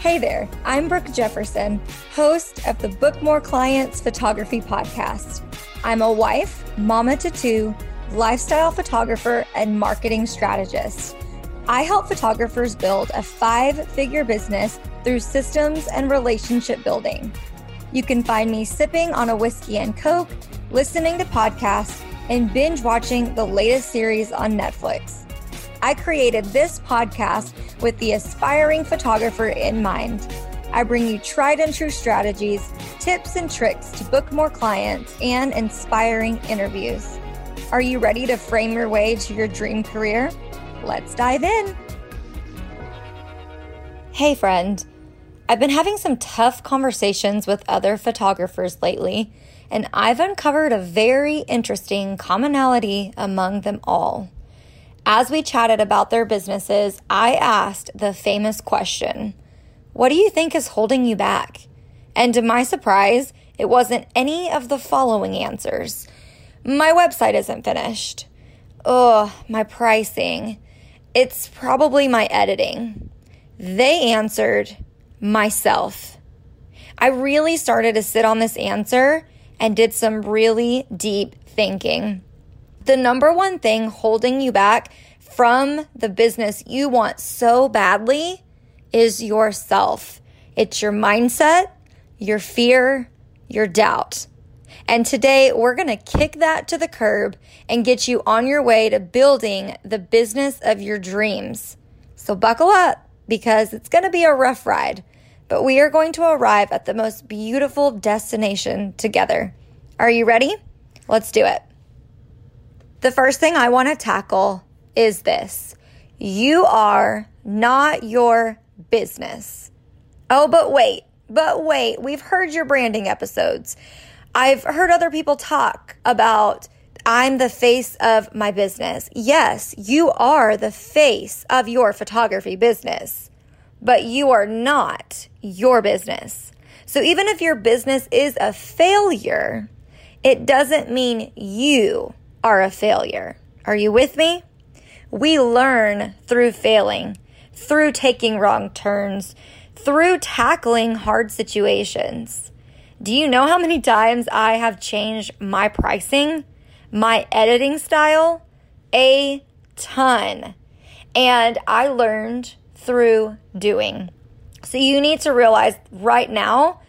Hey there, I'm Brooke Jefferson, host of the Book More Clients Photography Podcast. I'm a wife, mama to two, lifestyle photographer, and marketing strategist. I help photographers build a five figure business through systems and relationship building. You can find me sipping on a whiskey and Coke, listening to podcasts, and binge watching the latest series on Netflix. I created this podcast with the aspiring photographer in mind. I bring you tried and true strategies, tips, and tricks to book more clients and inspiring interviews. Are you ready to frame your way to your dream career? Let's dive in. Hey, friend. I've been having some tough conversations with other photographers lately, and I've uncovered a very interesting commonality among them all. As we chatted about their businesses, I asked the famous question What do you think is holding you back? And to my surprise, it wasn't any of the following answers. My website isn't finished. Ugh, my pricing. It's probably my editing. They answered, myself. I really started to sit on this answer and did some really deep thinking. The number one thing holding you back from the business you want so badly is yourself. It's your mindset, your fear, your doubt. And today we're going to kick that to the curb and get you on your way to building the business of your dreams. So buckle up because it's going to be a rough ride, but we are going to arrive at the most beautiful destination together. Are you ready? Let's do it. The first thing I want to tackle is this you are not your business. Oh, but wait, but wait, we've heard your branding episodes. I've heard other people talk about I'm the face of my business. Yes, you are the face of your photography business, but you are not your business. So even if your business is a failure, it doesn't mean you are a failure. Are you with me? We learn through failing, through taking wrong turns, through tackling hard situations. Do you know how many times I have changed my pricing, my editing style? A ton. And I learned through doing. So you need to realize right now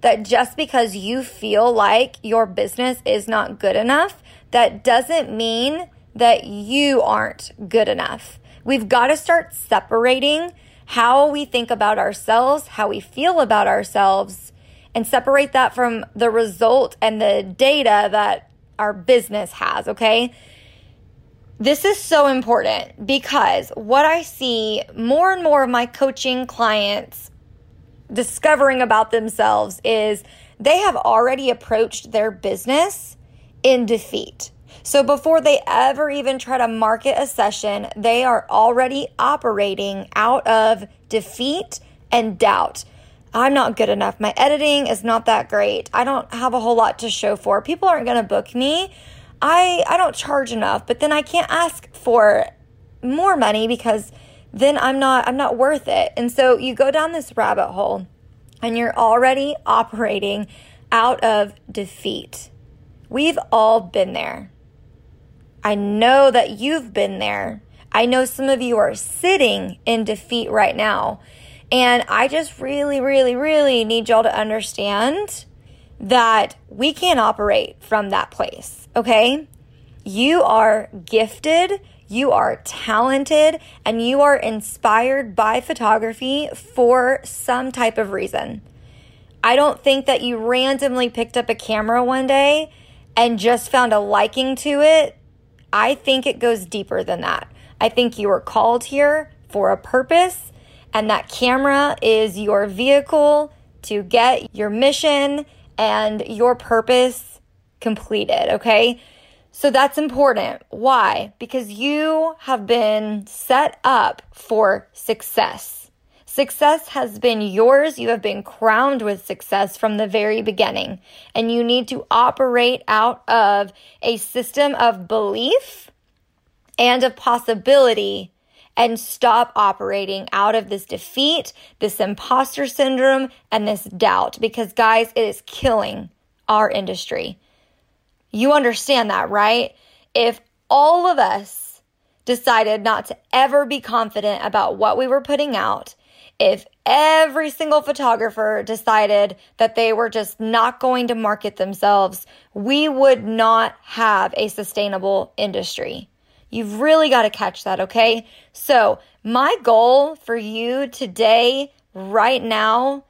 that just because you feel like your business is not good enough that doesn't mean that you aren't good enough. We've got to start separating how we think about ourselves, how we feel about ourselves, and separate that from the result and the data that our business has, okay? This is so important because what I see more and more of my coaching clients discovering about themselves is they have already approached their business in defeat. So before they ever even try to market a session, they are already operating out of defeat and doubt. I'm not good enough. My editing is not that great. I don't have a whole lot to show for. People aren't going to book me. I I don't charge enough, but then I can't ask for more money because then I'm not I'm not worth it. And so you go down this rabbit hole and you're already operating out of defeat. We've all been there. I know that you've been there. I know some of you are sitting in defeat right now. And I just really, really, really need y'all to understand that we can't operate from that place, okay? You are gifted, you are talented, and you are inspired by photography for some type of reason. I don't think that you randomly picked up a camera one day and just found a liking to it I think it goes deeper than that. I think you are called here for a purpose, and that camera is your vehicle to get your mission and your purpose completed, okay? So that's important. Why? Because you have been set up for success. Success has been yours. You have been crowned with success from the very beginning. And you need to operate out of a system of belief and of possibility and stop operating out of this defeat, this imposter syndrome, and this doubt because, guys, it is killing our industry. You understand that, right? If all of us decided not to ever be confident about what we were putting out, if every single photographer decided that they were just not going to market themselves, we would not have a sustainable industry. You've really got to catch that, okay? So, my goal for you today, right now,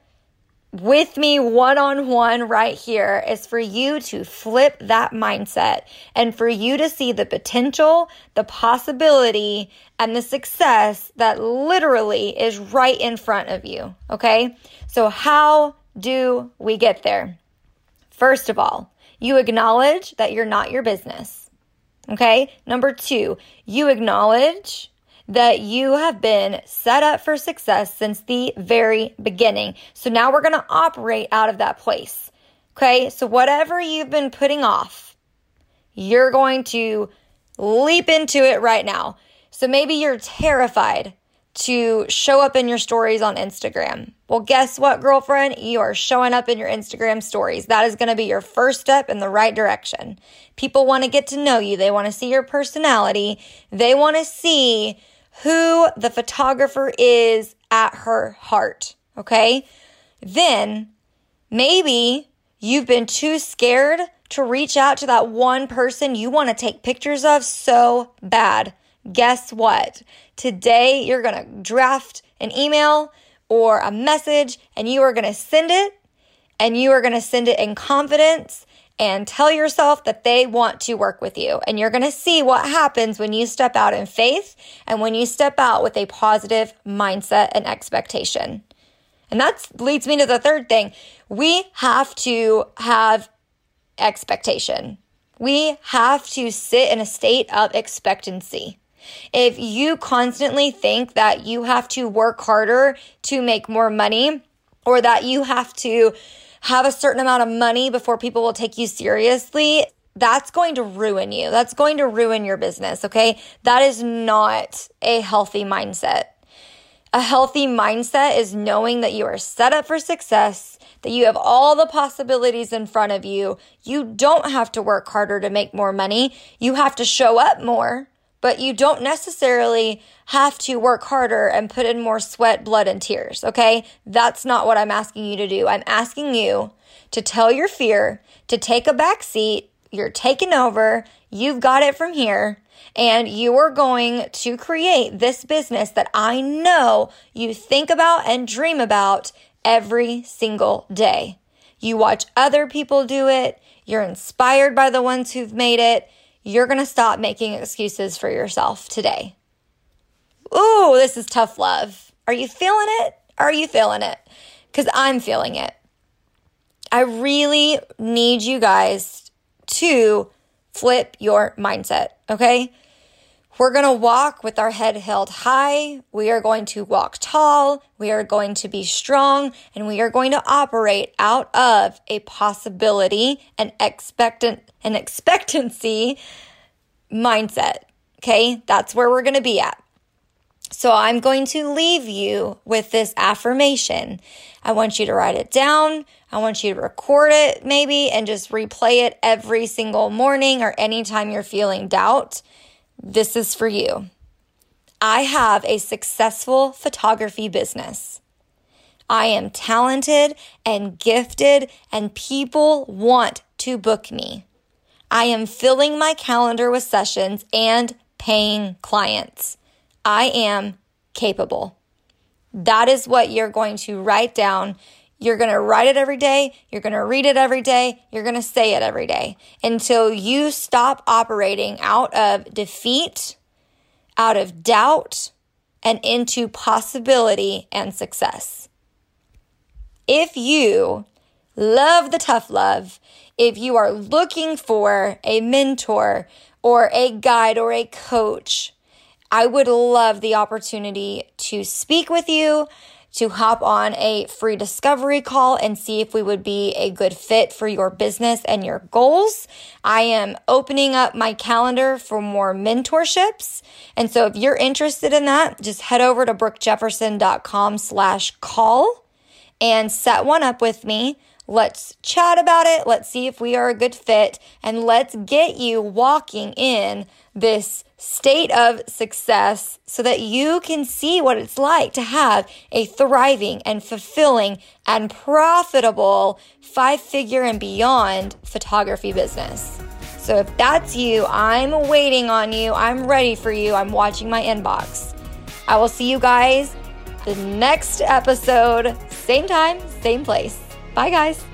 with me one on one right here is for you to flip that mindset and for you to see the potential, the possibility, and the success that literally is right in front of you. Okay. So, how do we get there? First of all, you acknowledge that you're not your business. Okay. Number two, you acknowledge that you have been set up for success since the very beginning. So now we're going to operate out of that place. Okay. So whatever you've been putting off, you're going to leap into it right now. So maybe you're terrified to show up in your stories on Instagram. Well, guess what, girlfriend? You are showing up in your Instagram stories. That is going to be your first step in the right direction. People want to get to know you, they want to see your personality, they want to see who the photographer is at her heart. Okay. Then maybe you've been too scared to reach out to that one person you want to take pictures of so bad. Guess what? Today you're going to draft an email or a message and you are going to send it and you are going to send it in confidence and tell yourself that they want to work with you. And you're going to see what happens when you step out in faith and when you step out with a positive mindset and expectation. And that leads me to the third thing. We have to have expectation. We have to sit in a state of expectancy. If you constantly think that you have to work harder to make more money or that you have to have a certain amount of money before people will take you seriously, that's going to ruin you. That's going to ruin your business, okay? That is not a healthy mindset. A healthy mindset is knowing that you are set up for success, that you have all the possibilities in front of you. You don't have to work harder to make more money. You have to show up more but you don't necessarily have to work harder and put in more sweat, blood, and tears. Okay. That's not what I'm asking you to do. I'm asking you to tell your fear to take a back seat. You're taking over. You've got it from here. And you are going to create this business that I know you think about and dream about every single day. You watch other people do it. You're inspired by the ones who've made it you're going to stop making excuses for yourself today. Ooh, this is tough love. Are you feeling it? Are you feeling it? Because I'm feeling it. I really need you guys to flip your mindset, okay? We're going to walk with our head held high. We are going to walk tall. We are going to be strong and we are going to operate out of a possibility and expectant an expectancy mindset. Okay. That's where we're going to be at. So I'm going to leave you with this affirmation. I want you to write it down. I want you to record it maybe and just replay it every single morning or anytime you're feeling doubt. This is for you. I have a successful photography business. I am talented and gifted, and people want to book me. I am filling my calendar with sessions and paying clients. I am capable. That is what you're going to write down you're going to write it every day. You're going to read it every day. You're going to say it every day until you stop operating out of defeat, out of doubt, and into possibility and success. If you love the tough love, if you are looking for a mentor or a guide or a coach, I would love the opportunity to speak with you to hop on a free discovery call and see if we would be a good fit for your business and your goals. I am opening up my calendar for more mentorships. And so if you're interested in that, just head over to brookejefferson.com slash call and set one up with me. Let's chat about it. Let's see if we are a good fit and let's get you walking in this state of success so that you can see what it's like to have a thriving and fulfilling and profitable five figure and beyond photography business. So if that's you, I'm waiting on you. I'm ready for you. I'm watching my inbox. I will see you guys the next episode, same time, same place. Bye, guys.